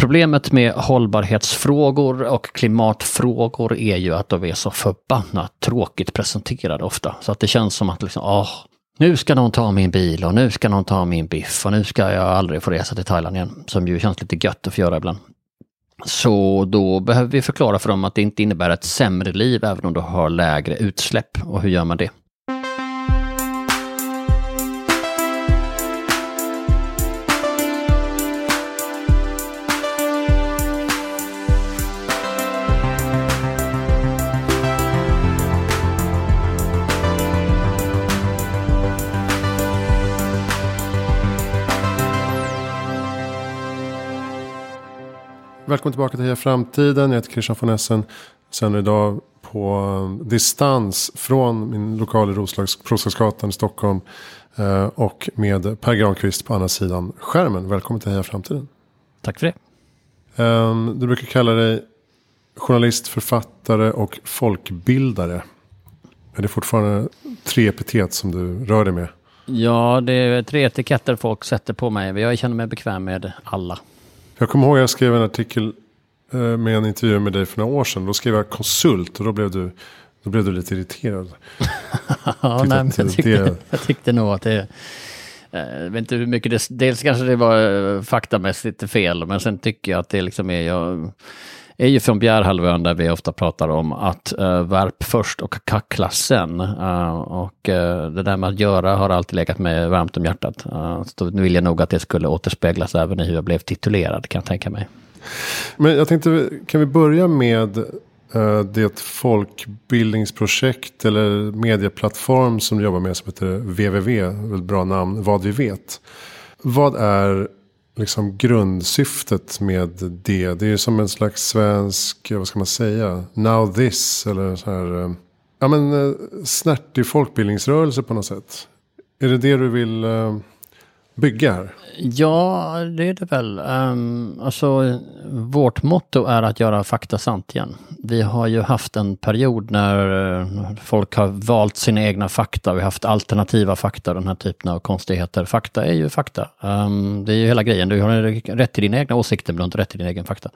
Problemet med hållbarhetsfrågor och klimatfrågor är ju att de är så förbannat tråkigt presenterade ofta. Så att det känns som att liksom, åh, nu ska någon ta min bil och nu ska någon ta min biff och nu ska jag aldrig få resa till Thailand igen. Som ju känns lite gött att få göra ibland. Så då behöver vi förklara för dem att det inte innebär ett sämre liv även om du har lägre utsläpp. Och hur gör man det? Välkommen tillbaka till Heja Framtiden. Jag heter Christian von Essen. Sänder idag på um, distans från min lokal i Roslagsgatan i Stockholm. Uh, och med Per Granqvist på andra sidan skärmen. Välkommen till Heja Framtiden. Tack för det. Um, du brukar kalla dig journalist, författare och folkbildare. Är det fortfarande tre epitet som du rör dig med? Ja, det är tre etiketter folk sätter på mig. Jag känner mig bekväm med alla. Jag kommer ihåg att jag skrev en artikel eh, med en intervju med dig för några år sedan. Då skrev jag konsult och då blev du, då blev du lite irriterad. ja, nej, jag, tyckte, det... jag tyckte nog att det... Eh, jag vet inte hur mycket det... Dels kanske det var eh, faktamässigt fel, men sen tycker jag att det liksom är... Jag, är ju från Bjärhalvön där vi ofta pratar om att uh, värp först och kackla sen. Uh, och uh, det där med att göra har alltid legat mig varmt om hjärtat. Uh, så nu vill jag nog att det skulle återspeglas även i hur jag blev titulerad kan jag tänka mig. Men jag tänkte, kan vi börja med uh, det folkbildningsprojekt eller medieplattform som du jobbar med som heter www, ett bra namn, Vad vi vet. Vad är liksom grundsyftet med det. Det är ju som en slags svensk, vad ska man säga, now this eller så här. Eh, ja men eh, snärtig folkbildningsrörelse på något sätt. Är det det du vill eh, bygga här? Ja, det är det väl. Um, alltså, vårt motto är att göra fakta sant igen. Vi har ju haft en period när eh, folk har valt sina egna fakta. Vi har haft alternativa fakta, den här typen av konstigheter. Fakta är ju fakta. Um, det är ju hela grejen. Du har rätt till dina egna åsikter, men du har inte rätt till din egen fakta.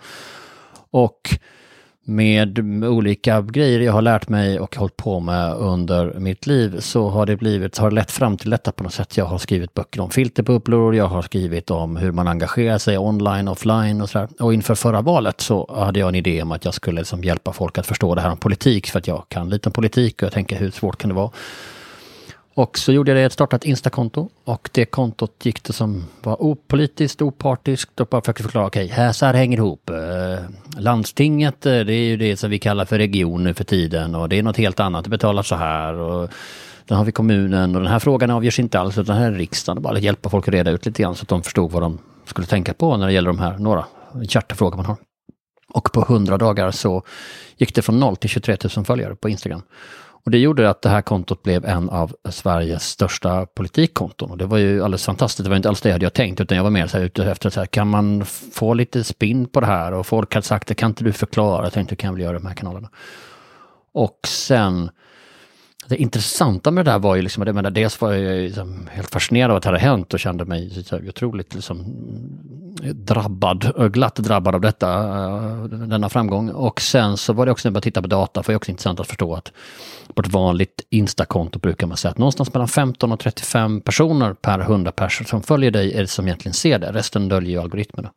Och med olika grejer jag har lärt mig och hållit på med under mitt liv så har det blivit, har det lett fram till detta på något sätt. Jag har skrivit böcker om filterbubblor, jag har skrivit om hur man engagerar sig online, offline och sådär. Och inför förra valet så hade jag en idé om att jag skulle liksom hjälpa folk att förstå det här om politik för att jag kan lite om politik och jag tänker hur svårt kan det vara? Och så gjorde jag det, ett startat Instakonto och det kontot gick det som var opolitiskt, opartiskt och bara försökte förklara, okej, okay, här så här hänger det ihop. Eh, landstinget, eh, det är ju det som vi kallar för region nu för tiden och det är något helt annat, det betalas så här. Och Sen har vi kommunen och den här frågan avgörs inte alls utan här är riksdagen. Bara hjälpa folk att reda ut lite grann så att de förstod vad de skulle tänka på när det gäller de här, några hjärtefrågor man har. Och på 100 dagar så gick det från 0 till 23 000 följare på Instagram. Och det gjorde att det här kontot blev en av Sveriges största politikkonton. Och det var ju alldeles fantastiskt. Det var inte alls det jag hade tänkt, utan jag var mer så här ute efter så här, kan man få lite spinn på det här? Och folk hade sagt, det kan inte du förklara? Jag tänkte, kan jag väl göra de här kanalerna? Och sen det intressanta med det där var ju liksom, jag menar, dels var jag liksom helt fascinerad av att det hade hänt och kände mig otroligt liksom drabbad, glatt drabbad av detta, eh, denna framgång. Och sen så var det också när jag började titta på data, för det är också intressant att förstå att på ett vanligt Insta-konto brukar man säga att någonstans mellan 15 och 35 personer per 100 personer som följer dig är det som egentligen ser det, resten döljer ju algoritmerna.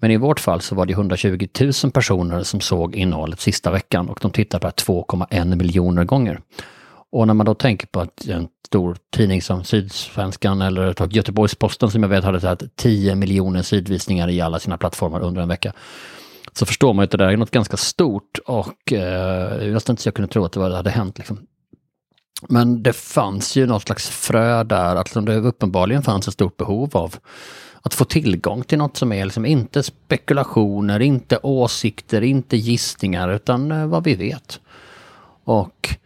Men i vårt fall så var det 120 000 personer som såg innehållet sista veckan och de tittade på det 2,1 miljoner gånger. Och när man då tänker på att en stor tidning som Sydsvenskan eller Göteborgs-Posten som jag vet hade så 10 miljoner sidvisningar i alla sina plattformar under en vecka. Så förstår man att det där är något ganska stort och eh, jag inte så jag kunde tro att det, var, det hade hänt. Liksom. Men det fanns ju något slags frö där, att liksom det uppenbarligen fanns ett stort behov av att få tillgång till något som är liksom inte spekulationer, inte åsikter, inte gissningar, utan eh, vad vi vet. Och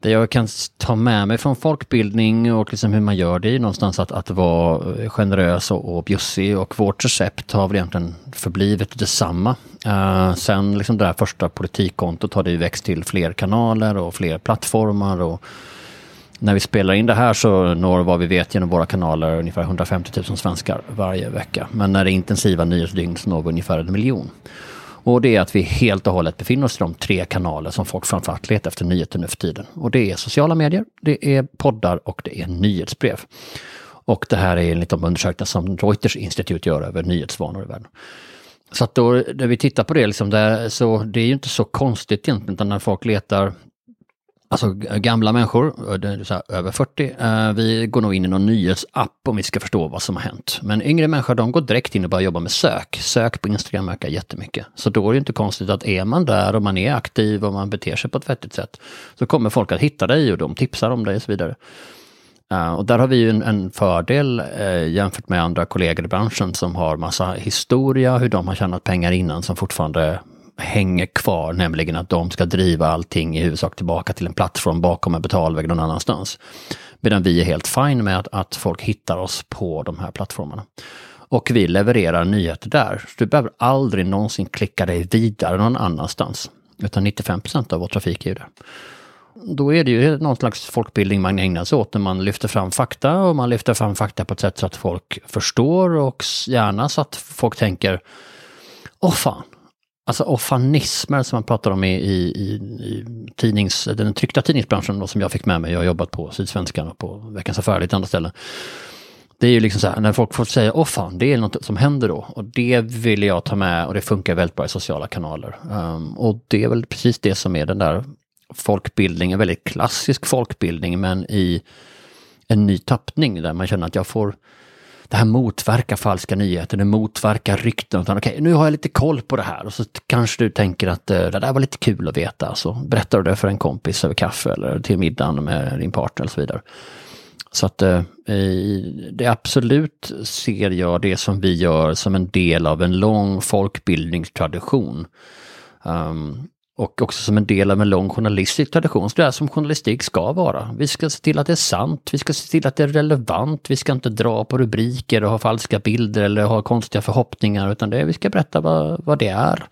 det jag kan ta med mig från folkbildning och liksom hur man gör det är någonstans att, att vara eh, generös och, och bjussig och vårt recept har väl egentligen förblivit detsamma. Uh, sen liksom det där första politikkontot har det ju växt till fler kanaler och fler plattformar och När vi spelar in det här så når vad vi vet genom våra kanaler ungefär 150 000 svenskar varje vecka. Men när det är intensiva nyhetsdygn så når vi ungefär en miljon. Och det är att vi helt och hållet befinner oss i de tre kanaler som folk framförallt letar efter nyheter nu för tiden. Och det är sociala medier, det är poddar och det är nyhetsbrev. Och det här är enligt de undersökningar som Reuters institut gör över nyhetsvanor i världen. Så att då, när vi tittar på det, liksom där, så det är ju inte så konstigt egentligen, utan när folk letar Alltså gamla människor, här, över 40, eh, vi går nog in i någon nyhetsapp om vi ska förstå vad som har hänt. Men yngre människor de går direkt in och börjar jobba med sök. Sök på Instagram ökar jättemycket. Så då är det inte konstigt att är man där och man är aktiv och man beter sig på ett vettigt sätt så kommer folk att hitta dig och de tipsar om dig och så vidare. Uh, och där har vi ju en, en fördel eh, jämfört med andra kollegor i branschen som har massa historia, hur de har tjänat pengar innan som fortfarande hänger kvar, nämligen att de ska driva allting i huvudsak tillbaka till en plattform bakom en betalvägg någon annanstans. Medan vi är helt fine med att, att folk hittar oss på de här plattformarna. Och vi levererar nyheter där. Så du behöver aldrig någonsin klicka dig vidare någon annanstans. Utan 95% av vår trafik är ju där. Då är det ju någon slags folkbildning man ägnar sig åt när man lyfter fram fakta och man lyfter fram fakta på ett sätt så att folk förstår och gärna så att folk tänker Åh fan, Alltså ofanismer som man pratar om i, i, i, tidnings, den tryckta tidningsbranschen då, som jag fick med mig. Jag har jobbat på Sydsvenskan och på Veckans Affärer och lite andra ställen. Det är ju liksom så här, när folk får säga åh fan, det är något som händer då. Och det vill jag ta med och det funkar väldigt bra i sociala kanaler. Um, och det är väl precis det som är den där folkbildningen, väldigt klassisk folkbildning men i en ny tappning där man känner att jag får det här motverkar falska nyheter, det motverkar rykten. Utan okej, okay, nu har jag lite koll på det här och så kanske du tänker att eh, det där var lite kul att veta. Så berättar du det för en kompis över kaffe eller till middagen med din partner och så vidare. Så att uh, det absolut ser jag det som vi gör som en del av en lång folkbildningstradition. Um, och också som en del av en lång journalistisk tradition. Så det är som journalistik ska vara. Vi ska se till att det är sant, vi ska se till att det är relevant, vi ska inte dra på rubriker och ha falska bilder eller ha konstiga förhoppningar, utan det, vi ska berätta vad, vad det är.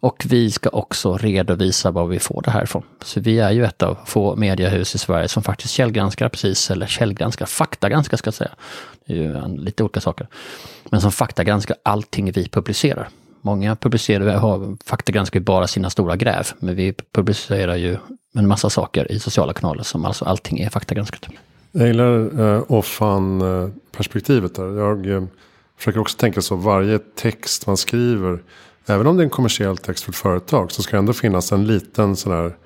Och vi ska också redovisa var vi får det här ifrån. Så vi är ju ett av få mediehus i Sverige som faktiskt källgranskar precis, eller källgranskar, faktagranskar ska jag säga. Det är ju lite olika saker. Men som faktagranskar allting vi publicerar. Många publicerar, har, faktagranskar bara sina stora gräv, men vi publicerar ju en massa saker i sociala kanaler som alltså allting är faktagranskat. Jag gillar eh, off-perspektivet eh, där. Jag eh, försöker också tänka så, varje text man skriver, även om det är en kommersiell text för ett företag, så ska det ändå finnas en liten sån här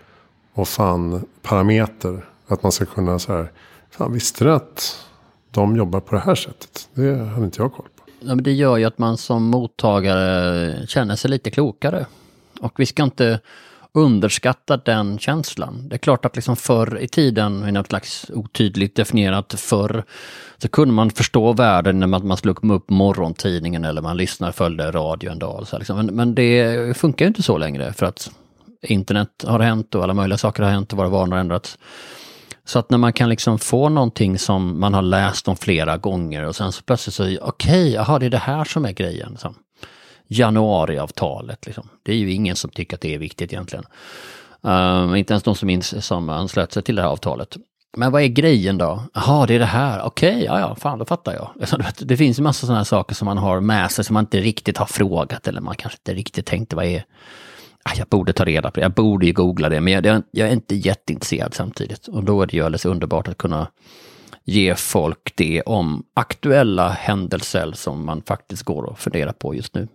off-parameter. Att man ska kunna så här, fan visste du att de jobbar på det här sättet? Det hade inte jag koll på. Ja, men det gör ju att man som mottagare känner sig lite klokare. Och vi ska inte underskatta den känslan. Det är klart att liksom förr i tiden, i något slags otydligt definierat förr, så kunde man förstå världen när man, man slog upp morgontidningen eller man lyssnade, följde radio en dag. Så liksom. men, men det funkar ju inte så längre för att internet har hänt och alla möjliga saker har hänt och våra vanor har ändrats. Så att när man kan liksom få någonting som man har läst om flera gånger och sen så plötsligt så, okej, okay, jaha, det är det här som är grejen. Liksom. Januariavtalet, liksom. det är ju ingen som tycker att det är viktigt egentligen. Uh, inte ens de som, ins- som anslöt sig till det här avtalet. Men vad är grejen då? Jaha, det är det här. Okej, okay, ja, ja, fan, då fattar jag. Det finns en massa sådana här saker som man har med sig som man inte riktigt har frågat eller man kanske inte riktigt tänkte vad är jag borde ta reda på det, jag borde ju googla det, men jag, jag är inte jätteintresserad samtidigt. Och då är det ju alldeles underbart att kunna ge folk det om aktuella händelser som man faktiskt går och funderar på just nu.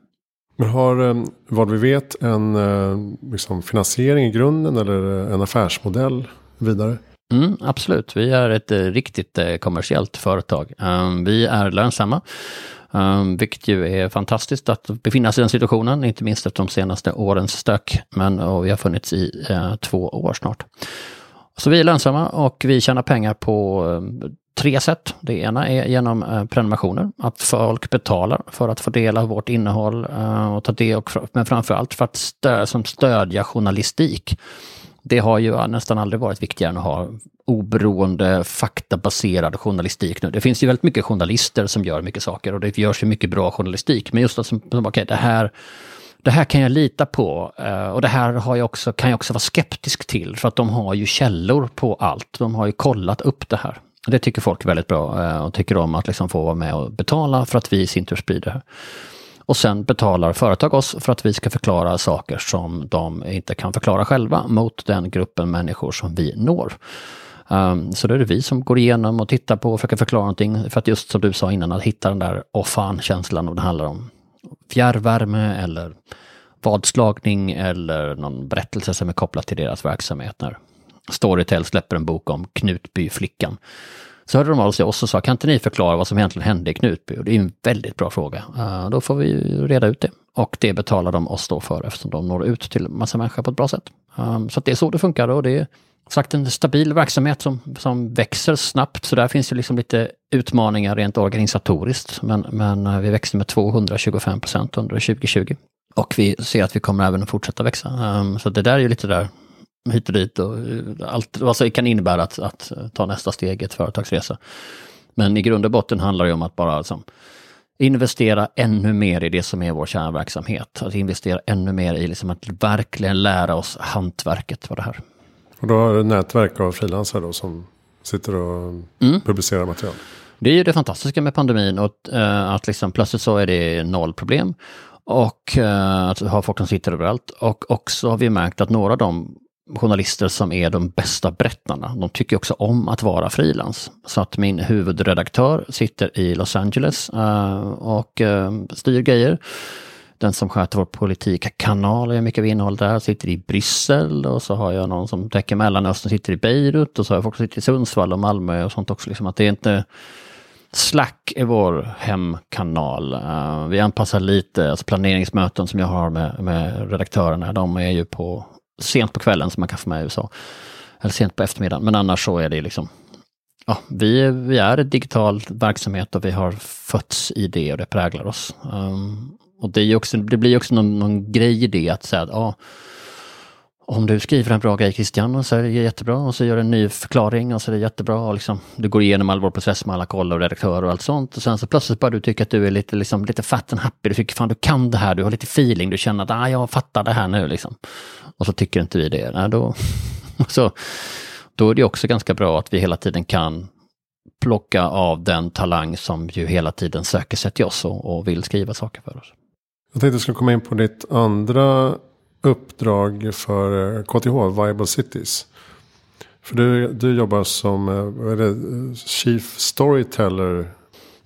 Men har eh, vad vi vet en eh, liksom, finansiering i grunden eller en affärsmodell vidare? Mm, absolut, vi är ett eh, riktigt kommersiellt företag. Um, vi är lönsamma. Um, vilket ju är fantastiskt att befinna sig i den situationen, inte minst efter de senaste årens stök. Men och vi har funnits i eh, två år snart. Så vi är lönsamma och vi tjänar pengar på eh, tre sätt. Det ena är genom eh, prenumerationer, att folk betalar för att få del av vårt innehåll eh, och ta del, och, men framförallt för att stö som stödja journalistik det har ju nästan aldrig varit viktigare än att ha oberoende faktabaserad journalistik nu. Det finns ju väldigt mycket journalister som gör mycket saker och det görs ju mycket bra journalistik. Men just att som, okej, okay, det här det här kan jag lita på eh, och det här har jag också, kan jag också vara skeptisk till för att de har ju källor på allt. De har ju kollat upp det här. Det tycker folk är väldigt bra eh, och tycker om att liksom få vara med och betala för att vi i sin tur sprider det här. Och sen betalar företag oss för att vi ska förklara saker som de inte kan förklara själva mot den gruppen människor som vi når. Um, så då är det vi som går igenom och tittar på och försöker förklara någonting. För att just som du sa innan, att hitta den där åh fan-känslan och det handlar om fjärrvärme eller vadslagning eller någon berättelse som är kopplad till deras verksamhet. När Storytel släpper en bok om Knutbyflickan. Så hörde de av sig oss och sa, kan inte ni förklara vad som egentligen hände i Knutby? Och det är en väldigt bra fråga. Uh, då får vi reda ut det. Och det betalar de oss då för eftersom de når ut till massa människor på ett bra sätt. Um, så det är så det funkar och det är sagt en stabil verksamhet som, som växer snabbt. Så där finns ju liksom lite utmaningar rent organisatoriskt. Men, men eh, vi växte med 225 procent under 2020. Och vi ser att vi kommer även att fortsätta växa. Um, så det där är ju lite där hit och dit och uh, allt vad det kan innebära att, att ta nästa steg i ett företagsresa. Men i grund och botten handlar det om att bara liksom, investera ännu mer i det som är vår kärnverksamhet. Att investera ännu mer i liksom att verkligen lära oss hantverket på det här. Och då har du ett nätverk av frilansare då som sitter och mm. publicerar material? Det är ju det fantastiska med pandemin och uh, att liksom plötsligt så är det noll problem. Och uh, att ha folk som sitter överallt. Och också har vi märkt att några av de journalister som är de bästa berättarna, de tycker också om att vara frilans. Så att min huvudredaktör sitter i Los Angeles uh, och eh, styr grejer den som sköter vår politikkanal, gör mycket av innehåll där, sitter i Bryssel och så har jag någon som täcker Mellanöstern, sitter i Beirut och så har jag folk som sitter i Sundsvall och Malmö och sånt också. Liksom att det är inte Slack är vår hemkanal. Uh, vi anpassar lite, alltså planeringsmöten som jag har med, med redaktörerna, de är ju på sent på kvällen som man kan få med i USA. Eller sent på eftermiddagen, men annars så är det liksom Ja, vi, vi är en digital verksamhet och vi har fötts i det och det präglar oss. Um, och det, är också, det blir också någon, någon grej i det att säga att ja, om du skriver en bra grej Christian och så är det jättebra och så gör du en ny förklaring och så är det jättebra. Och liksom, du går igenom all vår process med alla koll och redaktörer och allt sånt. Och sen så plötsligt börjar du tycka att du är lite, liksom, lite fat and happy. Du tycker fan du kan det här, du har lite feeling, du känner att ah, jag fattar det här nu. Liksom. Och så tycker inte vi det. Nej, då, så, då är det också ganska bra att vi hela tiden kan plocka av den talang som ju hela tiden söker sig till oss och, och vill skriva saker för oss. Jag tänkte att jag skulle komma in på ditt andra uppdrag för KTH, Viable Cities. För du, du jobbar som eh, det, Chief Storyteller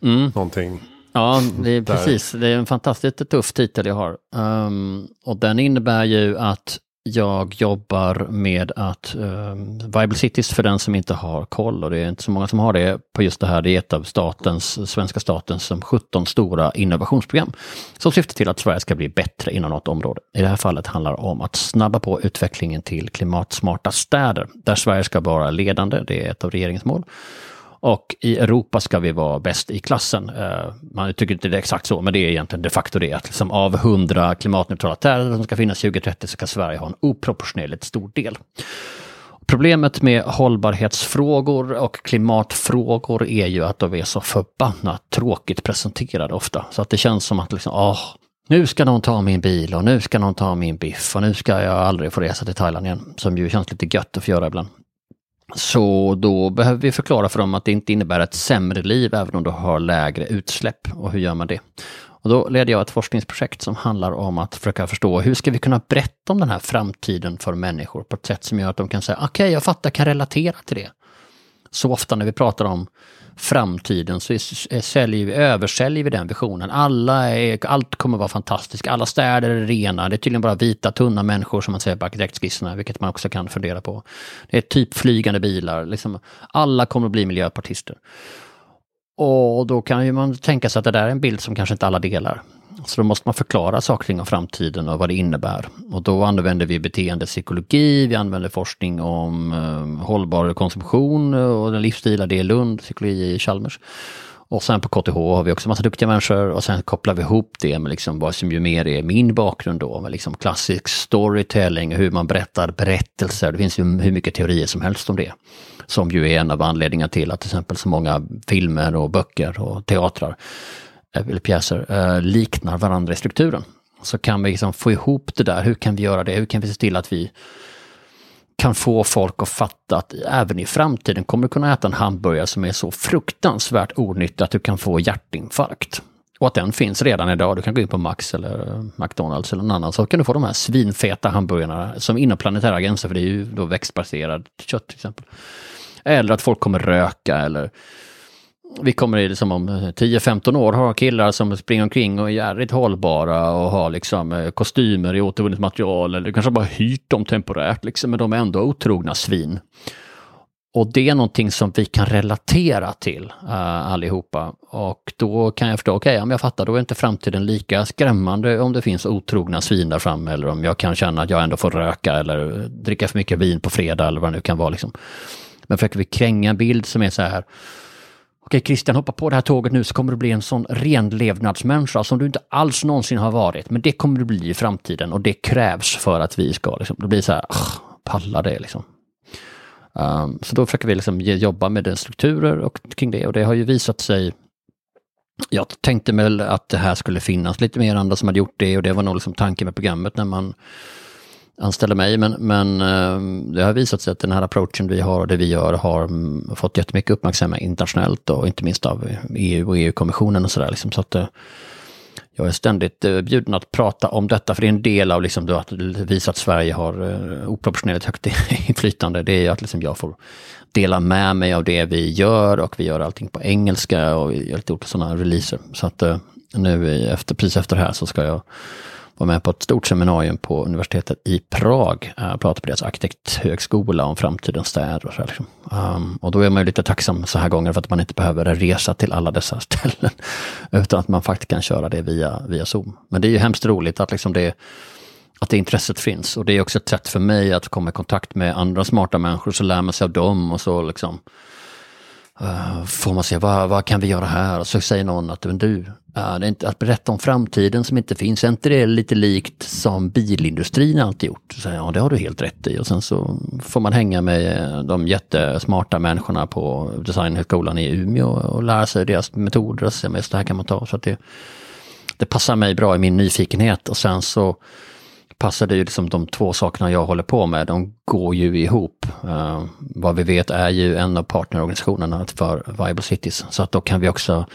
mm. någonting. Ja, det är precis. Det är en fantastiskt tuff titel jag har. Um, och den innebär ju att jag jobbar med att eh, Viable Cities, för den som inte har koll, och det är inte så många som har det på just det här, det är ett av statens, svenska statens som 17 stora innovationsprogram som syftar till att Sverige ska bli bättre inom något område. I det här fallet handlar det om att snabba på utvecklingen till klimatsmarta städer, där Sverige ska vara ledande, det är ett av regeringens mål. Och i Europa ska vi vara bäst i klassen. Eh, man tycker inte det är exakt så, men det är egentligen de facto det. Att liksom av 100 klimatneutrala städer som ska finnas 2030 så ska Sverige ha en oproportionerligt stor del. Problemet med hållbarhetsfrågor och klimatfrågor är ju att de är så förbannat tråkigt presenterade ofta. Så att det känns som att liksom, åh, nu ska någon ta min bil och nu ska någon ta min biff och nu ska jag aldrig få resa till Thailand igen. Som ju känns lite gött att få göra ibland. Så då behöver vi förklara för dem att det inte innebär ett sämre liv även om du har lägre utsläpp. Och hur gör man det? Och då leder jag ett forskningsprojekt som handlar om att försöka förstå hur ska vi kunna berätta om den här framtiden för människor på ett sätt som gör att de kan säga okej, okay, jag fattar, kan relatera till det. Så ofta när vi pratar om framtiden så säljer vi, översäljer vi den visionen. Alla är, allt kommer vara fantastiskt, alla städer är rena, det är tydligen bara vita tunna människor som man säger på arkitektskisserna, vilket man också kan fundera på. Det är typ flygande bilar, liksom, alla kommer att bli miljöpartister. Och då kan ju man tänka sig att det där är en bild som kanske inte alla delar. Så då måste man förklara saker om framtiden och vad det innebär. Och då använder vi beteendepsykologi, vi använder forskning om eh, hållbar konsumtion och den livsstilar, det är Lund, psykologi i Chalmers. Och sen på KTH har vi också massa duktiga människor och sen kopplar vi ihop det med liksom vad som ju mer är min bakgrund då, med liksom klassisk storytelling, hur man berättar berättelser. Det finns ju hur mycket teorier som helst om det. Som ju är en av anledningarna till att till exempel så många filmer och böcker och teatrar Eh, eller pjäser eh, liknar varandra i strukturen. så kan vi liksom få ihop det där. Hur kan vi göra det? Hur kan vi se till att vi kan få folk att fatta att även i framtiden kommer du kunna äta en hamburgare som är så fruktansvärt onyttig att du kan få hjärtinfarkt. Och att den finns redan idag. Du kan gå in på Max eller eh, McDonalds eller någon annan så kan du få de här svinfeta hamburgarna som inom planetära gränser, för det är ju då växtbaserat kött till exempel. Eller att folk kommer röka eller vi kommer i liksom om eh, 10-15 år ha killar som springer omkring och är jävligt hållbara och har liksom eh, kostymer i återvunnet material eller kanske bara hyrt dem temporärt liksom, men de är ändå otrogna svin. Och det är någonting som vi kan relatera till uh, allihopa. Och då kan jag förstå, okej, okay, om jag fattar, då är inte framtiden lika skrämmande om det finns otrogna svin där framme eller om jag kan känna att jag ändå får röka eller dricka för mycket vin på fredag eller vad det nu kan vara. Liksom. Men försöker vi kränga en bild som är så här, okej Christian hoppa på det här tåget nu så kommer du bli en sån renlevnadsmänniska som du inte alls någonsin har varit. Men det kommer du bli i framtiden och det krävs för att vi ska, liksom, det blir så här, palla det liksom. Um, så då försöker vi liksom jobba med den strukturer och kring det och det har ju visat sig jag tänkte väl att det här skulle finnas lite mer andra som hade gjort det och det var nog liksom tanken med programmet när man anställde mig. Men, men ehm, det har visat sig att den här approachen vi har och det vi gör har mm, fått jättemycket uppmärksamhet internationellt och inte minst av EU och EU-kommissionen och sådär. Liksom. Så att, eh, jag är ständigt eh, bjuden att prata om detta, för det är en del av liksom att visa att Sverige har eh, oproportionerligt högt inflytande. Det är att liksom jag får dela med mig av det vi gör och vi gör allting på engelska och vi gör lite olika sådana releaser. Så att nu efter, precis efter det här så ska jag var med på ett stort seminarium på universitetet i Prag. Eh, Jag pratade på deras arkitekthögskola om framtidens städer. Och, så liksom. um, och då är man ju lite tacksam så här gånger för att man inte behöver resa till alla dessa ställen. Utan att man faktiskt kan köra det via, via Zoom. Men det är ju hemskt roligt att liksom det att det intresset finns. Och det är också ett sätt för mig att komma i kontakt med andra smarta människor, så lär man sig av dem och så liksom Uh, Eh, får man se, vad, vad kan vi göra här? Och så säger någon att men du, eh, det är inte, att berätta om framtiden som inte finns, är inte det lite likt som bilindustrin alltid gjort? Så, ja, det har du helt rätt i. Och sen så får man hänga med eh, de jättesmarta människorna på Designhögskolan i Umeå och lära sig deras metoder och se, det här kan man ta. Så att det, det passar mig bra i min nyfikenhet och sen så passar det ju liksom de två sakerna jag håller på med, de går ju ihop. Uh, vad vi vet är ju en av partnerorganisationerna för Viable Cities, så att då kan vi också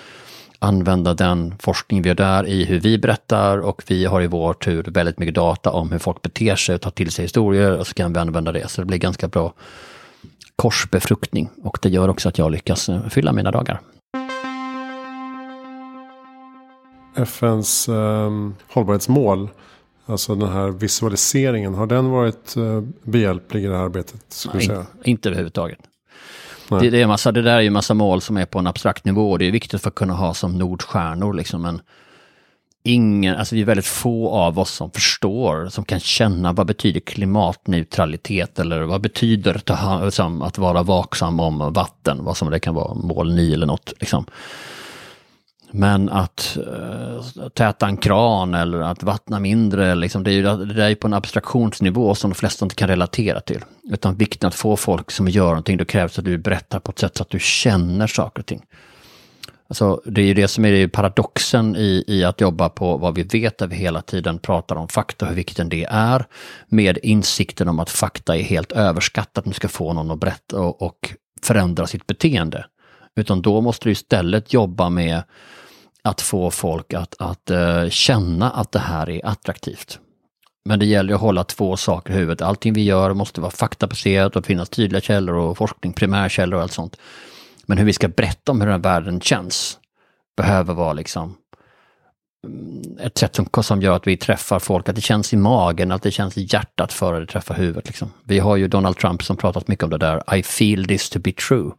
använda den forskning vi gör där i hur vi berättar och vi har i vår tur väldigt mycket data om hur folk beter sig och tar till sig historier och så kan vi använda det. Så det blir ganska bra korsbefruktning och det gör också att jag lyckas eh, fylla mina dagar. FNs um, ehm, hållbarhetsmål Alltså den här visualiseringen, har den varit eh, behjälplig i det här arbetet? Skulle Nej, säga? inte överhuvudtaget. Det, det, är massa, det där är ju massa mål som är på en abstrakt nivå. Det är viktigt för att kunna ha som nordstjärnor. Liksom, men ingen, alltså vi är väldigt få av oss som förstår, som kan känna vad betyder klimatneutralitet eller vad betyder att, att vara vaksam om vatten, vad som det kan vara, mål 9 eller något. Liksom. Men att uh, täta en kran eller att vattna mindre, liksom, det, är ju, det är på en abstraktionsnivå som de flesta inte kan relatera till. Utan vikten att få folk som gör någonting, då krävs att du berättar på ett sätt så att du känner saker och ting. Alltså, det är ju det som är paradoxen i, i att jobba på vad vi vet, där vi hela tiden pratar om fakta, hur viktigt det är, med insikten om att fakta är helt överskattat, man ska få någon att berätta och, och förändra sitt beteende. Utan då måste du istället jobba med att få folk att, att uh, känna att det här är attraktivt. Men det gäller att hålla två saker i huvudet. Allting vi gör måste vara faktabaserat och finnas tydliga källor och forskning, primärkällor och allt sånt. Men hur vi ska berätta om hur den här världen känns behöver vara liksom Eh, ett sätt som, som gör att vi träffar folk, att det känns i magen, att det känns i hjärtat före det träffar huvudet. Liksom. Vi har ju Donald Trump som pratat mycket om det där, I feel this to be true.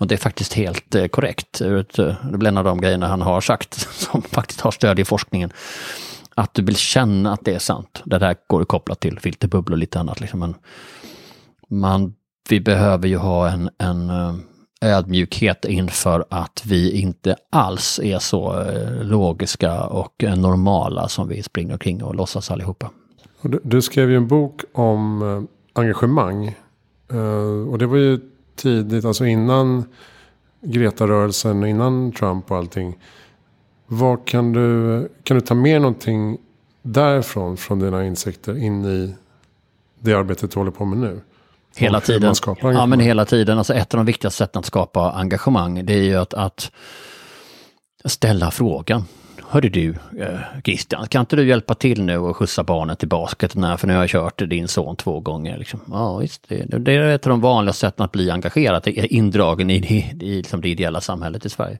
Och det är faktiskt helt eh, korrekt. Det är eh, en av de grejerna han har sagt som faktiskt har stöd i forskningen. Att du vill känna att det är sant. Det där går att koppla till filterbubblor och lite annat. Liksom. Men man, vi behöver ju ha en, en eh, ödmjukhet inför att vi inte alls är så eh, logiska och eh, normala som vi springer omkring och låtsas allihopa. Du, du skrev ju en bok om eh, engagemang. Och det var ju tidigt, alltså innan Greta-rörelsen och innan Trump och allting. Vad kan du, kan du ta med någonting därifrån, från dina insikter, in i det arbetet du håller på med nu? Hela tiden. Ja, men hela tiden. Alltså ett av de viktigaste sätten att skapa engagemang, det är ju att, att ställa frågan. Hörde du eh, Christian, kan inte du hjälpa till nu och skjutsa barnet till basketen? För nu har jag kört din son två gånger. Liksom. Ja, visst, det, det, är ett av de vanliga sätten att bli engagerad, indragen i, i, i liksom det ideella samhället i Sverige.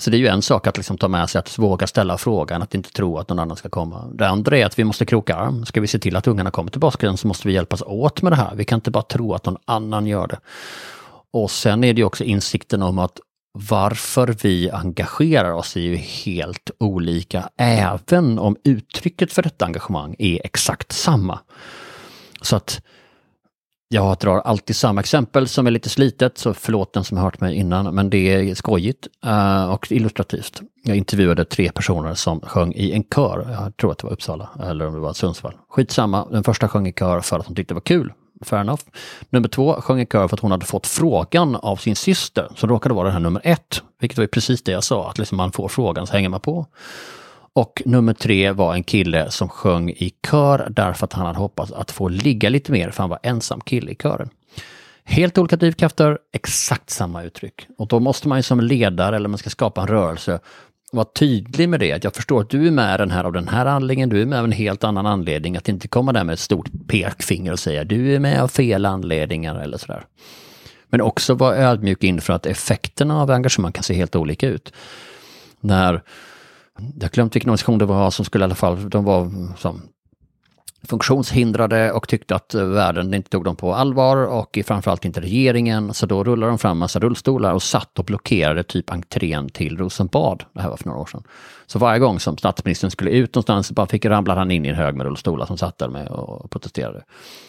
Så det är ju en sak att liksom ta med sig att våga ställa frågan, att inte tro att någon annan ska komma. Det andra är att vi måste kroka arm. Ska vi se till att ungarna kommer till basketen så måste vi hjälpas åt med det här. Vi kan inte bara tro att någon annan gör det. Och sen är det ju också insikten om att varför vi engagerar oss är ju helt olika, även om uttrycket för detta engagemang är exakt samma. Så att jag drar alltid samma exempel som är lite slitet, så förlåt den som har hört mig innan, men det är skojigt eh, och illustrativt. Jag intervjuade tre personer som sjöng i en kör, jag tror att det var Uppsala eller om det var Sundsvall. Skitsamma, den första sjöng i kör för att hon tyckte det var kul, fair enough. Nummer två sjöng i kör för att hon hade fått frågan av sin syster, som råkade vara den här nummer ett, vilket var precis det jag sa, att liksom man får frågan så hänger man på. Och nummer tre var en kille som sjöng i kör därför att han hade hoppats att få ligga lite mer för han var ensam kille i kören. Helt olika drivkrafter, exakt samma uttryck. Och då måste man ju som ledare eller man ska skapa en rörelse vara tydlig med det. Att jag förstår att du är med den här av den här anledningen, du är med av en helt annan anledning. Att inte komma där med ett stort pekfinger och säga du är med av fel anledningar eller sådär. Men också vara ödmjuk inför att effekterna av engagemang kan se helt olika ut. När jag har glömt vilken organisation det var som skulle i alla fall, de var som funktionshindrade och tyckte att världen inte tog dem på allvar och framförallt inte regeringen. Så då rullade de fram massa rullstolar och satt och blockerade typ entrén till Rosenbad. Det här var för några år sedan. Så varje gång som statsministern skulle ut någonstans bara fick ramla han in i en hög med rullstolar som satt där med och protesterade.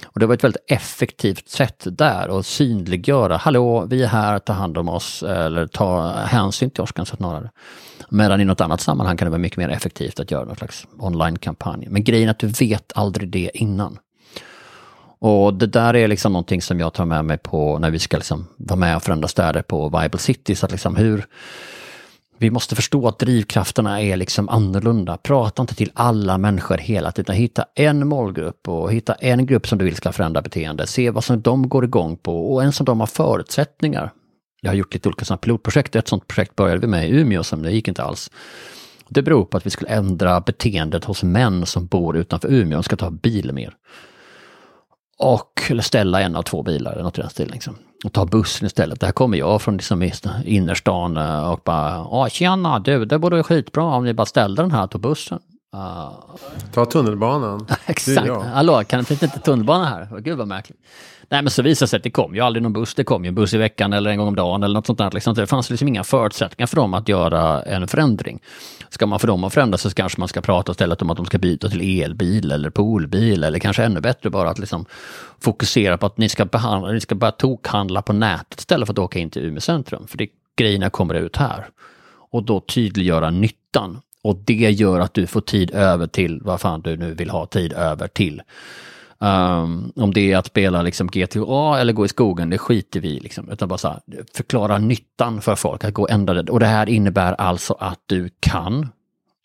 Och det var ett väldigt effektivt sätt där att synliggöra, hallå, vi är här, ta hand om oss eller ta hänsyn till oss kanske snarare. Medan i något annat sammanhang kan det vara mycket mer effektivt att göra någon slags online-kampanj. Men grejen är att du vet aldrig det innan. Och det där är liksom någonting som jag tar med mig på när vi ska liksom vara med och förändra städer på Bible City. Så att liksom hur, vi måste förstå att drivkrafterna är liksom annorlunda. Prata inte till alla människor hela tiden. Hitta en målgrupp och hitta en grupp som du vill ska förändra beteende. Se vad som de går igång på och en som de har förutsättningar. Jag har gjort lite olika sådana pilotprojekt. Ett sådant projekt började vi med i Umeå som det gick inte alls. Det beror på att vi skulle ändra beteendet hos män som bor utanför Umeå. De ska ta bil mer. Och, eller ställa en av två bilar eller något i den stilen. Liksom. Och ta bussen istället. Där kommer jag från liksom innerstan eh, och bara, ja tjena du, det vore skitbra om ni bara ställde den här och tog bussen. Uh, Ta tunnelbanan. Exakt. Hallå, kan det inte tunnelbana här? Gud vad märkligt. Nej men så visade det sig att det kom ju aldrig någon buss. Det kom ju en buss i veckan eller en gång om dagen eller något sånt där. Liksom. Det fanns liksom inga förutsättningar för dem att göra en förändring. Ska man för dem att förändra så kanske man ska prata istället om att de ska byta till elbil eller poolbil eller kanske ännu bättre bara att liksom fokusera på att ni ska, behandla, ni ska börja tokhandla på nätet istället för att åka in till Umeå centrum. För det, grejerna kommer ut här. Och då tydliggöra nyttan och det gör att du får tid över till vad fan du nu vill ha tid över till. Um, om det är att spela liksom GTA eller gå i skogen, det skiter vi i. Liksom. Utan bara så här, förklara nyttan för folk att gå och ändra det. Och det här innebär alltså att du kan,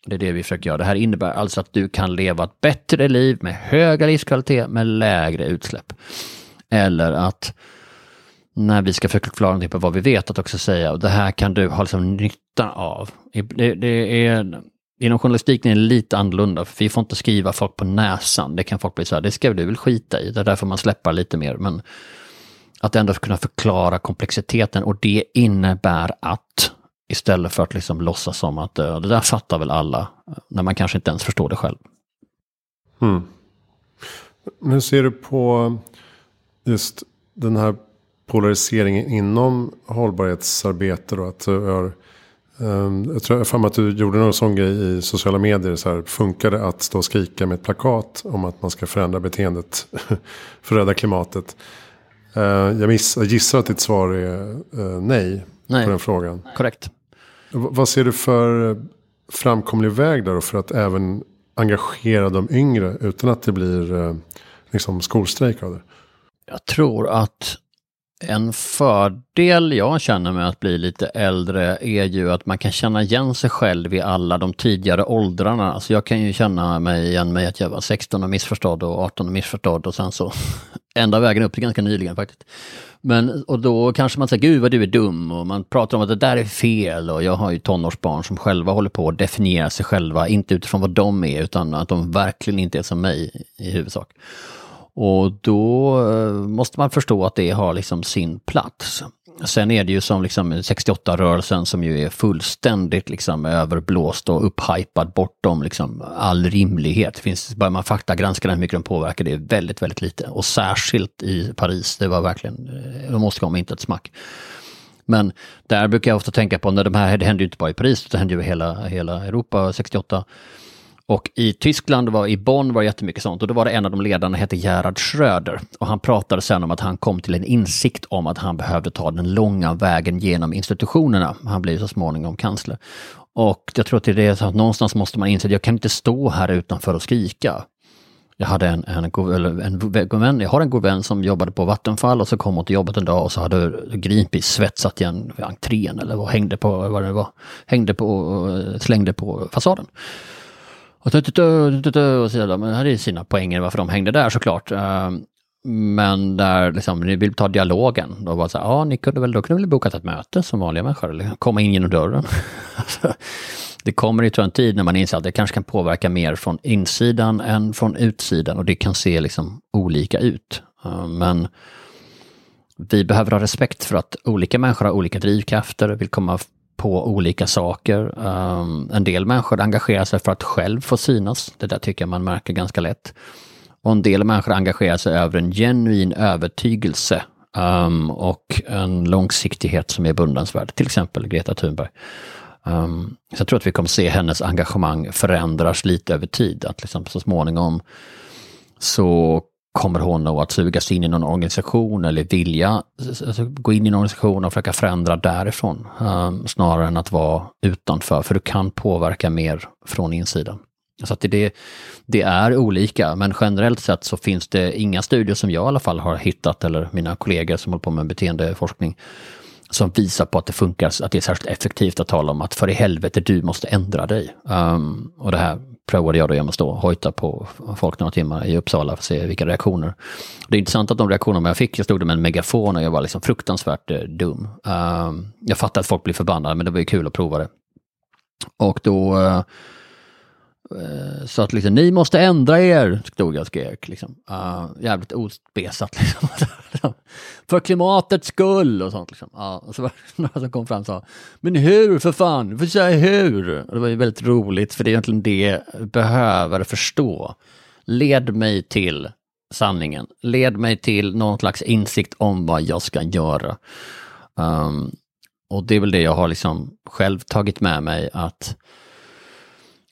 det är det vi försöker göra, det här innebär alltså att du kan leva ett bättre liv med högre livskvalitet med lägre utsläpp. Eller att när vi ska förklara någonting på vad vi vet, att också säga och det här kan du ha liksom nytta av. Det, det är, inom journalistiken är det lite annorlunda, för vi får inte skriva folk på näsan. Det kan folk bli så här, det ska du väl skita i, det är därför man släpper lite mer. Men att ändå kunna förklara komplexiteten och det innebär att istället för att liksom låtsas som att det där fattar väl alla, när man kanske inte ens förstår det själv. Mm. Hur ser du på just den här polariseringen inom hållbarhetsarbete då? Att du har, um, jag tror för att du gjorde någon sån grej i sociala medier. Så här, funkar det att stå och skrika med ett plakat om att man ska förändra beteendet för att rädda klimatet? Uh, jag, miss, jag gissar att ditt svar är uh, nej, nej, på den frågan. Korrekt. V vad ser du för framkomlig väg där då för att även engagera de yngre utan att det blir uh, liksom skolstrejk av det? Jag tror att en fördel jag känner med att bli lite äldre är ju att man kan känna igen sig själv i alla de tidigare åldrarna. Alltså jag kan ju känna mig igen mig att jag var 16 och missförstådd och 18 och missförstådd och sen så ända vägen upp till ganska nyligen faktiskt. Men och då kanske man säger, gud vad du är dum och man pratar om att det där är fel och jag har ju tonårsbarn som själva håller på att definiera sig själva, inte utifrån vad de är utan att de verkligen inte är som mig i huvudsak. Och då eh, måste man förstå att det har liksom sin plats. Sen är det ju som liksom 68-rörelsen som ju är fullständigt liksom överblåst och upphypad bortom liksom all rimlighet. Det finns, börjar man faktagranska hur mycket de påverkar, det är väldigt, väldigt lite. Och särskilt i Paris, det var verkligen, eh, de de åstadkom inte ett smack. Men där brukar jag ofta tänka på, när de här, det hände ju inte bara i Paris, det hände ju i hela, hela Europa 68. Och i Tyskland, var, i Bonn var det jättemycket sånt och då var det en av de ledarna, hette Gerhard Schröder. Och han pratade sen om att han kom till en insikt om att han behövde ta den långa vägen genom institutionerna. Han blev så småningom kansler. Och jag tror att det är så att någonstans måste man inse att jag kan inte stå här utanför och skrika. Jag hade en, en, en, en vän, jag har en god vän som jobbade på Vattenfall och så kom hon till jobbet en dag och så hade Greenpeace svetsat igen entrén eller vad hängde på, vad det var, hängde på, slängde på fasaden. Och, och så, men hade sina poänger varför de hängde där såklart. Ehm, men där liksom, ni vill ta dialogen, då var det så här, ja, ni kunde väl, då kunde väl bokat ett möte som vanliga människor, eller komma in genom dörren. Alltså, det kommer ju en tid när man inser att det kanske kan påverka mer från insidan än från utsidan och det kan se liksom olika ut. Ehm, men vi behöver ha respekt för att olika människor har olika drivkrafter, vill komma på olika saker. Um, en del människor engagerar sig för att själv få synas. Det där tycker jag man märker ganska lätt. Och en del människor engagerar sig över en genuin övertygelse um, och en långsiktighet som är beundransvärd. Till exempel Greta Thunberg. Um, så jag tror att vi kommer se hennes engagemang förändras lite över tid. Att liksom så småningom så kommer hon nog att sugas in i någon organisation eller vilja alltså, gå in i en organisation och försöka förändra därifrån. Um, snarare än att vara utanför, för du kan påverka mer från insidan. Så att det, det är olika, men generellt sett så finns det inga studier som jag i alla fall har hittat, eller mina kollegor som håller på med beteendeforskning, som visar på att det funkar, att det är särskilt effektivt att tala om att för i helvete, du måste ändra dig. Um, och det här provade jag då genom att stå och hojta på folk några timmar i Uppsala för att se vilka reaktioner. Det är intressant att de reaktionerna jag fick, jag stod där med en megafon och jag var liksom fruktansvärt eh, dum. Uh, jag fattar att folk blir förbannade men det var ju kul att prova det. Och då uh, Eh, så att liksom, ni måste ändra er, stod jag och skrek. Liksom. Uh, jävligt ospesat liksom. för klimatets skull och sånt. Liksom. Uh, och så var det några som kom fram och sa, men hur för fan, du får säga hur. Och det var ju väldigt roligt, för det är egentligen det jag behöver förstå. Led mig till sanningen. Led mig till någon slags insikt om vad jag ska göra. Um, och det är väl det jag har liksom själv tagit med mig att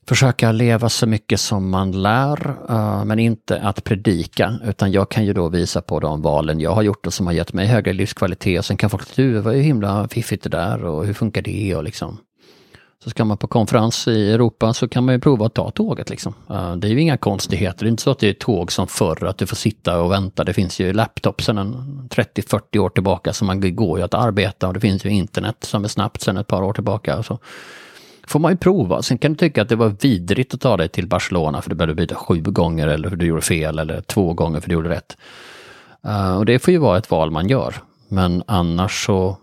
försöka leva så mycket som man lär, eh, men inte att predika, utan jag kan ju då visa på de valen jag har gjort och som har gett mig högre livskvalitet. Och sen kan folk säga, du, det var himla fiffigt det där och hur funkar det? Och liksom. Så ska man på konferens i Europa så kan man ju prova att ta tåget. Liksom. Eh, det är ju inga konstigheter, det är inte så att det är tåg som förr, att du får sitta och vänta. Det finns ju laptop sedan 30-40 år tillbaka, så man går ju att arbeta och det finns ju internet som är snabbt sedan ett par år tillbaka. Så får man ju prova. Sen kan du tycka att det var vidrigt att ta dig till Barcelona för du behövde byta sju gånger eller för du gjorde fel eller två gånger för du gjorde rätt. Uh, och det får ju vara ett val man gör. Men annars så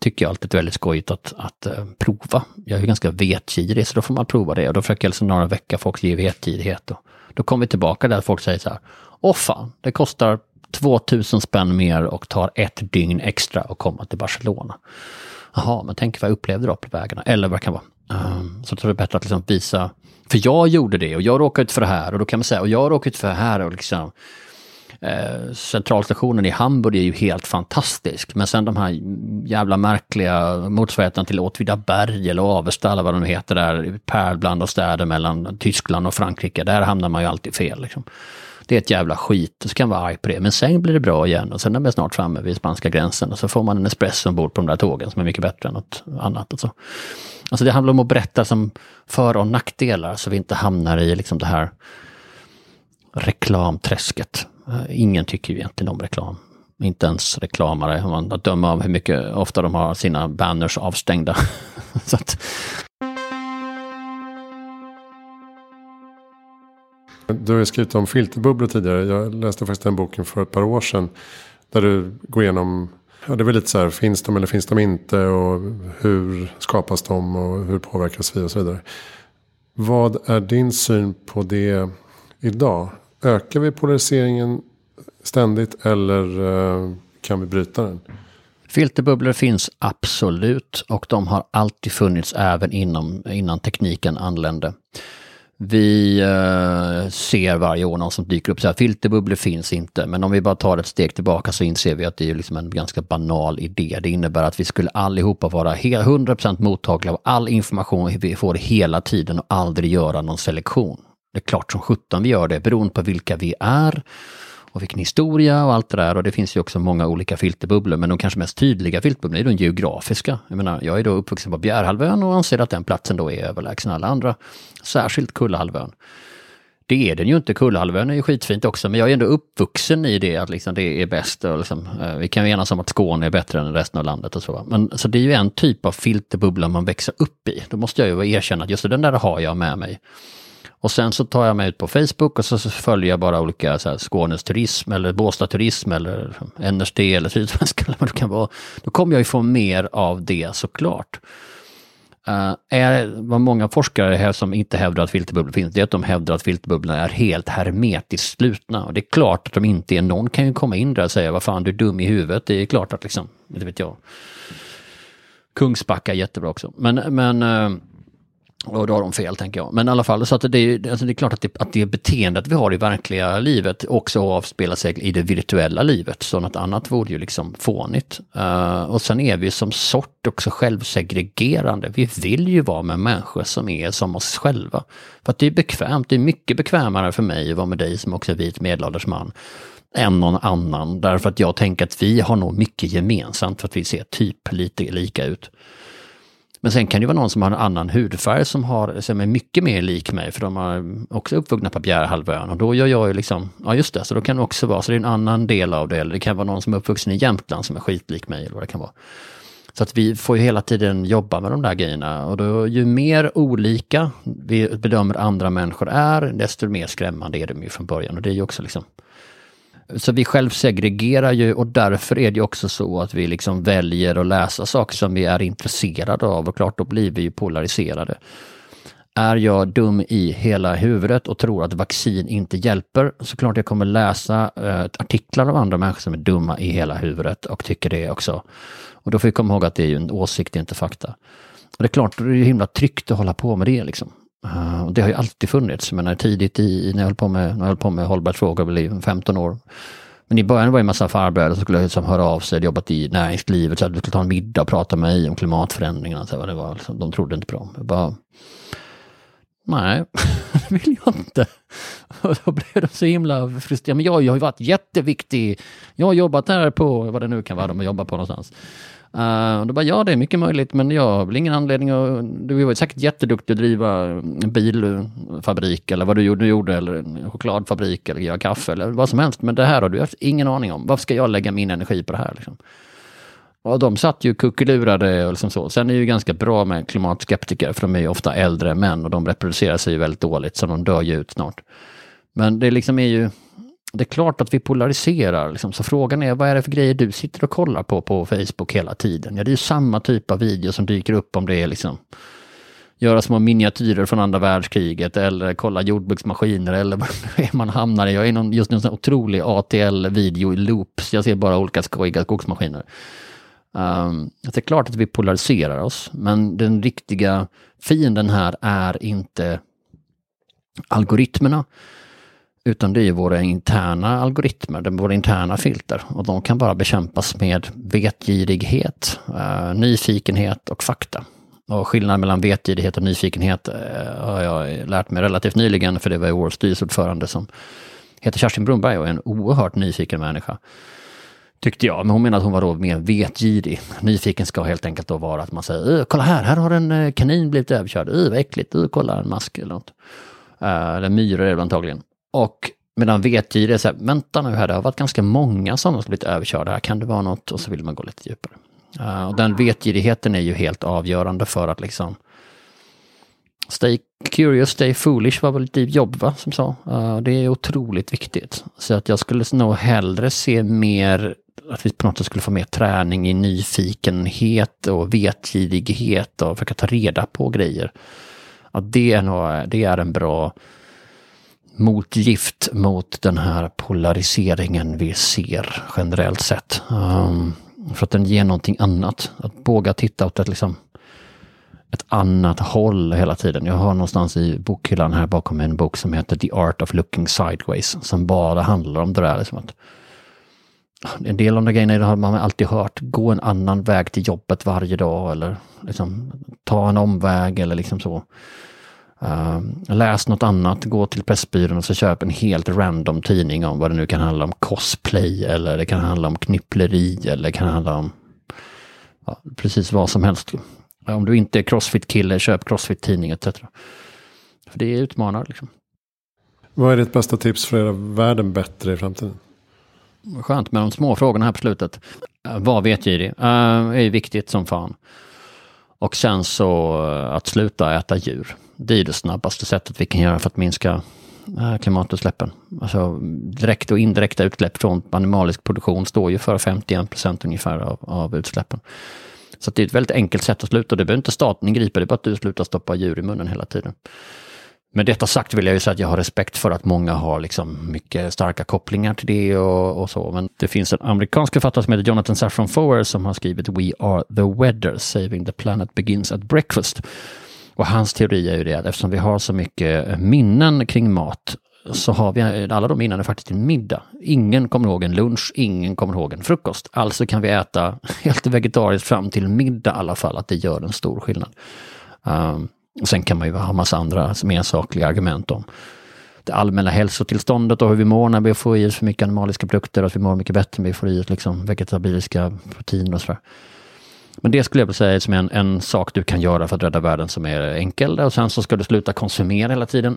tycker jag alltid det är väldigt skojigt att, att uh, prova. Jag är ganska vetgirig så då får man prova det och då försöker jag liksom några veckor folks ge vetgirighet. Och då kommer vi tillbaka där folk säger så här, åh fan, det kostar 2000 spänn mer och tar ett dygn extra att komma till Barcelona. Jaha, men tänk vad jag upplevde då på vägarna. Eller vad det kan vara. Um, så jag tror det är bättre att liksom visa, för jag gjorde det och jag råkade ut för det här och då kan man säga, och jag råkade ut för det här och liksom eh, Centralstationen i Hamburg är ju helt fantastisk. Men sen de här jävla märkliga motsvarigheterna till Åtvidaberg eller Avesta eller vad de heter där, pärlblandade städer mellan Tyskland och Frankrike. Där hamnar man ju alltid fel. Liksom det är ett jävla skit, så kan man vara arg på det. Men sen blir det bra igen och sen är man snart framme vid spanska gränsen och så får man en espresso ombord på de där tågen som är mycket bättre än något annat. Och så. Alltså det handlar om att berätta som för och nackdelar så vi inte hamnar i liksom det här reklamträsket. Eh, ingen tycker ju egentligen om reklam. inte ens reklamare, om man att döma av hur mycket ofta de har sina banners avstängda. så att... Du har ju skrivit om filterbubblor tidigare. Jag läste faktiskt den boken för ett par år sedan. Där du går igenom, ja det är väl lite så här, finns de eller finns de inte? Och hur skapas de och hur påverkas vi och så vidare. Vad är din syn på det idag? Ökar vi polariseringen ständigt eller eh, kan vi bryta den? Filterbubblor finns absolut och de har alltid funnits även inom, innan tekniken anlände. Vi eh, ser varje år någon som dyker upp så här, filterbubblor finns inte. Men om vi bara tar ett steg tillbaka så inser vi att det är liksom en ganska banal idé. Det innebär att vi skulle allihopa vara 100% mottagliga av all information vi får hela tiden och aldrig göra någon selektion. Det är klart som sjutton vi gör det beroende på vilka vi är och vilken historia och allt det där. Och det finns ju också många olika filterbubblor, men de kanske mest tydliga filterbubblorna är de geografiska. Jag menar, jag är då uppvuxen på Bjärhalvön och anser att den platsen då är överlägsen alla andra. Särskilt Kullahalvön. Det är den ju inte, Kullahalvön är ju skitfint också, men jag är ändå uppvuxen i det att liksom det är bäst. Och liksom, eh, vi kan ju enas om att Skåne är bättre än resten av landet och så. Men så det är ju en typ av filterbubbla man växer upp i. Då måste jag ju erkänna att just den där har jag med mig. Och sen så tar jag mig ut på Facebook och så, följer jag bara olika så här, Skånes turism eller Båstad turism eller NRT eller Sydsvenska eller vad det kan vara. Då kommer jag ju få mer av det såklart. Uh, är, vad många forskare här som inte hävdar att filterbubblor finns, det är att de hävdar att filterbubblorna är helt hermetiskt slutna. Och det är klart att de inte är. Någon kan ju komma in där och säga, vad fan du är dum i huvudet. Det är klart att liksom, det vet jag. Kungsbacka är jättebra också. Men, men uh, och då har de fel tänker jag. Men i alla fall, så att det, är, alltså det är klart att det, att det beteendet vi har i verkliga livet också avspelar sig i det virtuella livet. Så något annat vore ju liksom fånigt. Uh, och sen är vi som sort också självsegregerande. Vi vill ju vara med människor som är som oss själva. För att det är bekvämt, det är mycket bekvämare för mig att vara med dig som också är vit medelålders man än någon annan. Därför att jag tänker att vi har nog mycket gemensamt för att vi ser typ lite lika ut. Men sen kan det vara någon som har en annan hudfärg som, har, som är mycket mer lik mig, för de har också uppvuxna på Bjärehalvön. Och då gör jag ju liksom, ja just det, så då kan det också vara, så det är en annan del av det. Eller det kan vara någon som är uppvuxen i Jämtland som är skitlik mig, eller vad det kan vara. Så att vi får ju hela tiden jobba med de där grejerna. Och då, ju mer olika vi bedömer andra människor är, desto mer skrämmande är de ju från början. Och det är ju också liksom så vi självsegregerar ju och därför är det också så att vi liksom väljer att läsa saker som vi är intresserade av och klart då blir vi ju polariserade. Är jag dum i hela huvudet och tror att vaccin inte hjälper så klart jag kommer läsa eh, artiklar av andra människor som är dumma i hela huvudet och tycker det också. Och då får vi komma ihåg att det är ju en åsikt, inte fakta. Och det är klart, det är himla tryggt att hålla på med det liksom. Uh, det har ju alltid funnits. Jag menar, tidigt i, när jag höll på med, när jag höll på med hållbarhetsfrågor, i 15 år. Men i början var det en massa farbröder som skulle liksom höra av sig, jobbat i näringslivet, så att vi skulle ta en middag och prata med mig om klimatförändringarna. Så det var, liksom, de trodde inte på dem. Jag bara, nej, det vill jag inte. Och då blev de så himla frustrerade. Men jag, jag har ju varit jätteviktig. Jag har jobbat här på, vad det nu kan vara de har jobbat på någonstans. Uh, och då bara, ja det är mycket möjligt men jag har väl ingen anledning att... Du var säkert jätteduktig att driva en bilfabrik eller vad du gjorde, gjorde eller en chokladfabrik eller göra kaffe eller vad som helst. Men det här har du haft ingen aning om. Varför ska jag lägga min energi på det här? Liksom? Och de satt ju kuckelurade och liksom så. Sen är det ju ganska bra med klimatskeptiker för de är ju ofta äldre män och de reproducerar sig ju väldigt dåligt så de dör ju ut snart. Men det liksom är ju det är klart att vi polariserar. Liksom. Så frågan är, vad är det för grejer du sitter och kollar på på Facebook hela tiden? Ja, det är ju samma typ av video som dyker upp om det är liksom göra små miniatyrer från andra världskriget eller kolla jordbruksmaskiner eller vad man hamnar i. Jag är någon, just nu en sån otrolig ATL-video i loops. Jag ser bara olika skojiga skogsmaskiner. Um, det är klart att vi polariserar oss, men den riktiga fienden här är inte algoritmerna. Utan det är våra interna algoritmer, våra interna filter. Och de kan bara bekämpas med vetgirighet, eh, nyfikenhet och fakta. Och skillnaden mellan vetgirighet och nyfikenhet eh, har jag lärt mig relativt nyligen, för det var ju vår styrelseordförande som heter Kerstin Brunberg och är en oerhört nyfiken människa. Tyckte jag, men hon menar att hon var då mer vetgirig. Nyfiken ska helt enkelt då vara att man säger, kolla här, här har en eh, kanin blivit överkörd, vad äckligt, kolla en mask eller något. Eller myror är det antagligen. Och Medan vetgirige är så här, vänta nu här, det har varit ganska många sådana som blivit överkörda här, kan det vara något? Och så vill man gå lite djupare. Uh, och den vetgirigheten är ju helt avgörande för att liksom Stay curious, stay foolish var väl lite jobb va, som sa. Uh, det är otroligt viktigt. Så att jag skulle nog hellre se mer, att vi på något sätt skulle få mer träning i nyfikenhet och vetgirighet och försöka ta reda på grejer. Att det är, nog, det är en bra motgift mot den här polariseringen vi ser generellt sett. Um, för att den ger någonting annat. Att våga titta åt ett, liksom, ett annat håll hela tiden. Jag har någonstans i bokhyllan här bakom en bok som heter The Art of Looking Sideways. Som bara handlar om det där. Liksom att, en del av de grejerna har man alltid hört. Gå en annan väg till jobbet varje dag eller liksom, ta en omväg eller liksom så. Uh, läs något annat, gå till Pressbyrån och så köp en helt random tidning om vad det nu kan handla om. Cosplay eller det kan handla om knippleri eller det kan handla om ja, precis vad som helst. Om du inte är crossfit-kille, köp crossfit-tidning etc. För det är utmanande. Liksom. Vad är ditt bästa tips för att göra världen bättre i framtiden? Skönt med de små frågorna här på slutet. Uh, vad vetgirig? Uh, är viktigt som fan. Och sen så att sluta äta djur det är det snabbaste sättet vi kan göra för att minska eh, klimatutsläppen. Alltså direkt och indirekta utsläpp från animalisk produktion står ju för 51 procent ungefär av, av utsläppen. Så det är ett väldigt enkelt sätt att sluta. Det behöver inte staten ingripa, det är bara att du slutar stoppa djur i munnen hela tiden. Med detta sagt vill jag ju säga att jag har respekt för att många har liksom mycket starka kopplingar till det och, och så. Men det finns en amerikansk författare som heter Jonathan Safran Foer som har skrivit We are the weather, saving the planet begins at breakfast. Och hans teori är ju det att eftersom vi har så mycket minnen kring mat så har vi alla de minnen är faktiskt till middag. Ingen kommer ihåg en lunch, ingen kommer ihåg en frukost. Alltså kan vi äta helt vegetariskt fram till middag i alla fall, att det gör en stor skillnad. Um, och sen kan man ju ha massa andra mer sakliga argument om det allmänna hälsotillståndet och hur vi mår när vi får i oss för mycket animaliska produkter, att vi mår mycket bättre när vi får i oss liksom vegetabiliska proteiner och sådär. Men det skulle jag vilja säga är som en, en sak du kan göra för att rädda världen som är enkel. Och sen så ska du sluta konsumera hela tiden.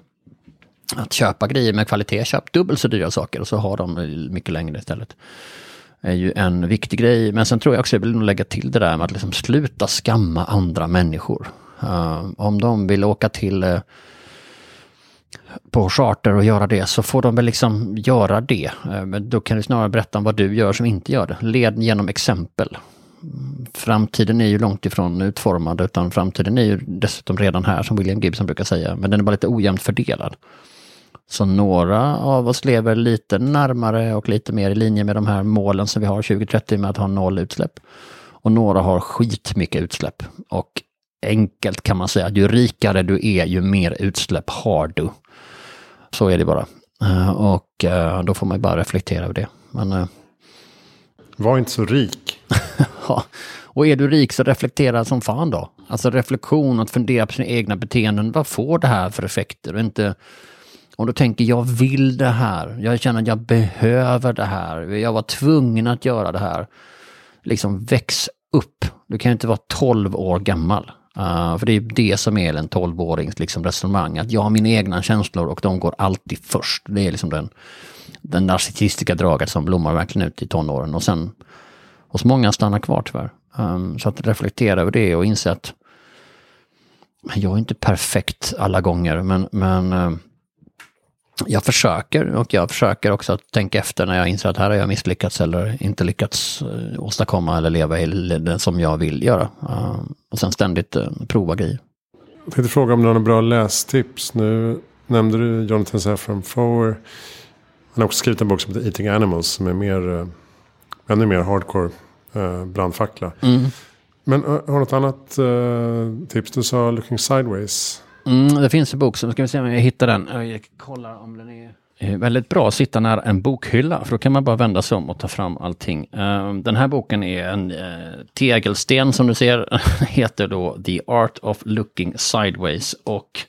Att köpa grejer med kvalitet, köp dubbelt så dyra saker och så har de mycket längre istället. är ju en viktig grej. Men sen tror jag också, jag vill nog lägga till det där med att liksom sluta skamma andra människor. Uh, om de vill åka till uh, på charter och göra det så får de väl liksom göra det. Uh, men då kan du snarare berätta om vad du gör som inte gör det. Led genom exempel framtiden är ju långt ifrån utformad utan framtiden är ju dessutom redan här som William Gibson brukar säga. Men den är bara lite ojämnt fördelad. Så några av oss lever lite närmare och lite mer i linje med de här målen som vi har 2030 med att ha noll utsläpp. Och några har skitmycket utsläpp. Och enkelt kan man säga, att ju rikare du är ju mer utsläpp har du. Så är det bara. Eh, och eh, då får man bara reflektera över det. Men eh, var inte så rik ja. Och är du rik så reflektera som fan då. Alltså reflektion, att fundera på sina egna beteenden. Vad får det här för effekter? Och inte, om du tänker jag vill det här, jag känner att jag behöver det här, jag var tvungen att göra det här. Liksom väx upp. Du kan inte vara 12 år gammal. Uh, för det är det som är en 12-årings liksom resonemang. Att jag har mina egna känslor och de går alltid först. Det är liksom den, den narcissistiska draget som blommar verkligen ut i tonåren. Och sen hos många stannar kvar tyvärr. Um, så att reflektera över det och inse att jag är inte perfekt alla gånger, men, men um, jag försöker och jag försöker också att tänka efter när jag inser att här har jag misslyckats eller inte lyckats eh, åstadkomma eller leva i det som jag vill göra. Ehm, och sen ständigt uh, prova grejer. Jag tänkte fråga om du har några bra lästips. Nu nämnde du Jonathan Safran Foer. Han har också skrivit en bok som heter Eating Animals som är mer, eh, ännu mer hardcore brandfackla. Mm. Men har du något annat tips? Du sa Looking Sideways. Mm, det finns en bok, så ska vi se om jag hittar den. Jag kollar om den är väldigt bra att sitta nära en bokhylla, för då kan man bara vända sig om och ta fram allting. Ehm, den här boken är en eh, tegelsten som du ser, heter då The Art of Looking Sideways och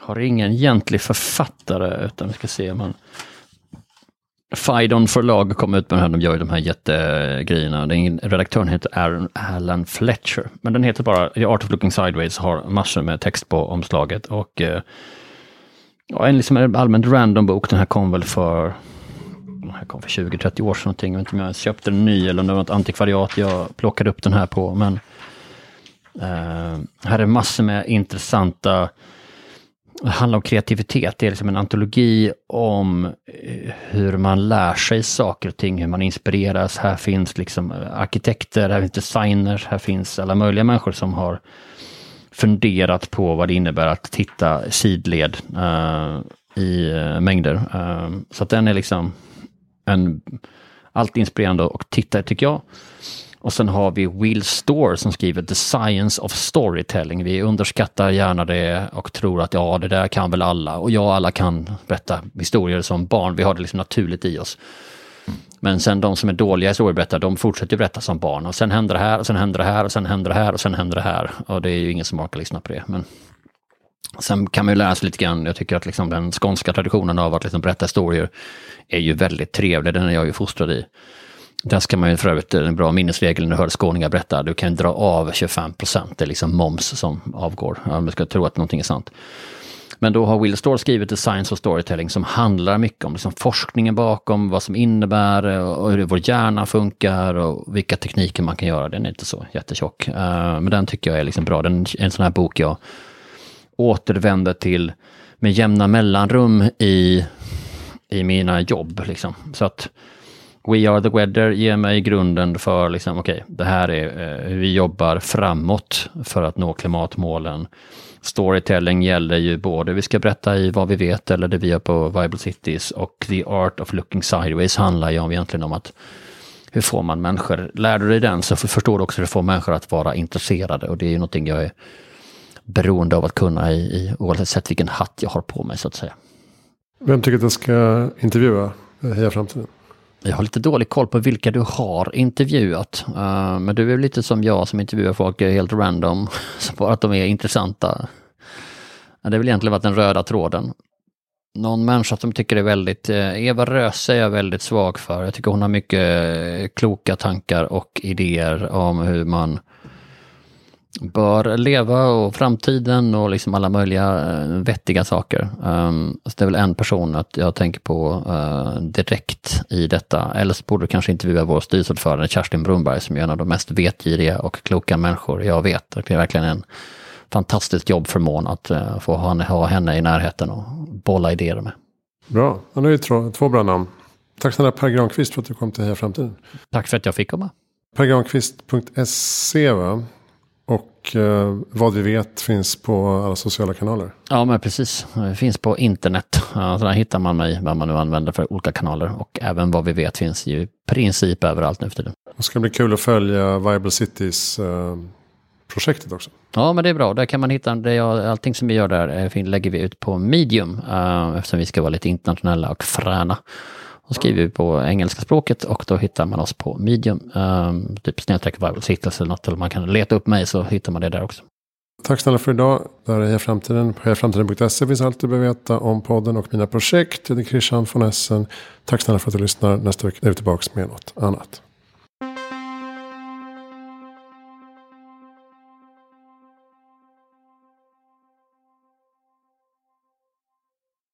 har ingen egentlig författare, utan vi ska se om man Fidon förlag kom ut med den här, de gör ju de här jättegrejerna. Den redaktören heter Aaron, Alan Fletcher. Men den heter bara The Art of Looking Sideways, har massor med text på omslaget. Och eh, Ja, en liksom allmänt random bok. Den här kom väl för den här kom för 20-30 år sedan någonting. Jag vet inte om jag köpte den ny eller om det var något antikvariat jag plockade upp den här på. Men eh, här är massor med intressanta det handlar om kreativitet. Det är liksom en antologi om eh, hur man lär sig saker och ting, hur man inspireras. Här finns liksom eh, arkitekter, här finns designers, här finns alla möjliga människor som har funderat på vad det innebär att titta sidled uh, i uh, mängder. Uh, så att den är liksom en, allt inspirerande och titta tycker jag. Och sen har vi Will Store som skriver The Science of Storytelling. Vi underskattar gärna det och tror att ja, det där kan väl alla. Och ja, alla kan berätta historier som barn. Vi har det liksom naturligt i oss. Men sen de som är dåliga historieberättare, de fortsätter berätta som barn. Och sen händer det här, och sen händer det här, och sen händer det här, och sen händer det här. Och det är ju ingen som orkar lyssna på det. Men Sen kan man ju lära sig lite grann, jag tycker att liksom den skånska traditionen av att liksom berätta historier är ju väldigt trevlig, den är jag ju fostrad i. Där ska man ju för övrigt, eh, en bra minnesregel när du hör skåningar berätta, du kan dra av 25 procent, det är liksom moms som avgår, om du ska tro att någonting är sant. Men då har Will Storr skrivit The Science of Storytelling som handlar mycket om liksom forskningen bakom, vad som innebär eh, och hur vår hjärna funkar och vilka tekniker man kan göra. Den är inte så jättetjock. Eh, men den tycker jag är liksom bra. Den är en sån här bok jag återvänder till med jämna mellanrum i, i mina jobb. Liksom. Så att We Are The Weather ger mig grunden för, liksom, okej, okay, det här är eh, hur vi jobbar framåt för att nå klimatmålen. Storytelling gäller ju både vi ska berätta i vad vi vet eller det vi gör på Viable Cities och The Art of Looking Sideways handlar ju om, egentligen om att hur får man människor, lär du dig den så förstår du också hur du får människor att vara intresserade och det är ju någonting jag är beroende av att kunna i, i oavsett vilken hatt jag har på mig så att säga. Vem tycker att jag ska intervjua Heja Framtiden? Jag har lite dålig koll på vilka du har intervjuat. Uh, men du är lite som jag som intervjuar folk helt random. Så bara att de är intressanta. Det har väl egentligen varit den röda tråden. Någon människa som tycker det är väldigt, eh, Eva Röse är jag väldigt svag för. Jag tycker hon har mycket eh, kloka tankar och idéer om hur man bör leva och framtiden och liksom alla möjliga uh, vettiga saker. Um, så det är väl en person att jag tänker på uh, direkt i detta. Eller så borde du kanske intervjua vår styrelseordförande Kerstin Brunberg som är en av de mest vetgiriga och kloka människor jag vet. Det är verkligen en fantastiskt jobbförmån att uh, få ha, ha henne i närheten och bolla idéer med. Bra, ja, nu är två, två bra namn. Tack snälla Per Granqvist för att du kom till Heja Framtiden. Tack för att jag fick komma. Pergranqvist.se va? Och eh, vad vi vet finns på alla sociala kanaler. Ja, men precis. Det finns på internet. Ja, där hittar man mig, vad man nu använder för olika kanaler. Och även vad vi vet finns ju i princip överallt nu för tiden. Det ska bli kul att följa Viable Cities eh, projektet också. Ja, men det är bra. Där kan man hitta, det jag, allting som vi gör där eh, lägger vi ut på Medium. Uh, eftersom vi ska vara lite internationella och fräna. Då skriver vi på engelska språket och då hittar man oss på medium. Um, typ snedstreck Bible eller något. Eller man kan leta upp mig så hittar man det där också. Tack snälla för idag. Det här är Heja Framtiden. På hejaframtiden.se finns allt du behöver veta om podden och mina projekt. Jag heter Christian von Essen. Tack snälla för att du lyssnar. Nästa vecka är vi tillbaka med något annat.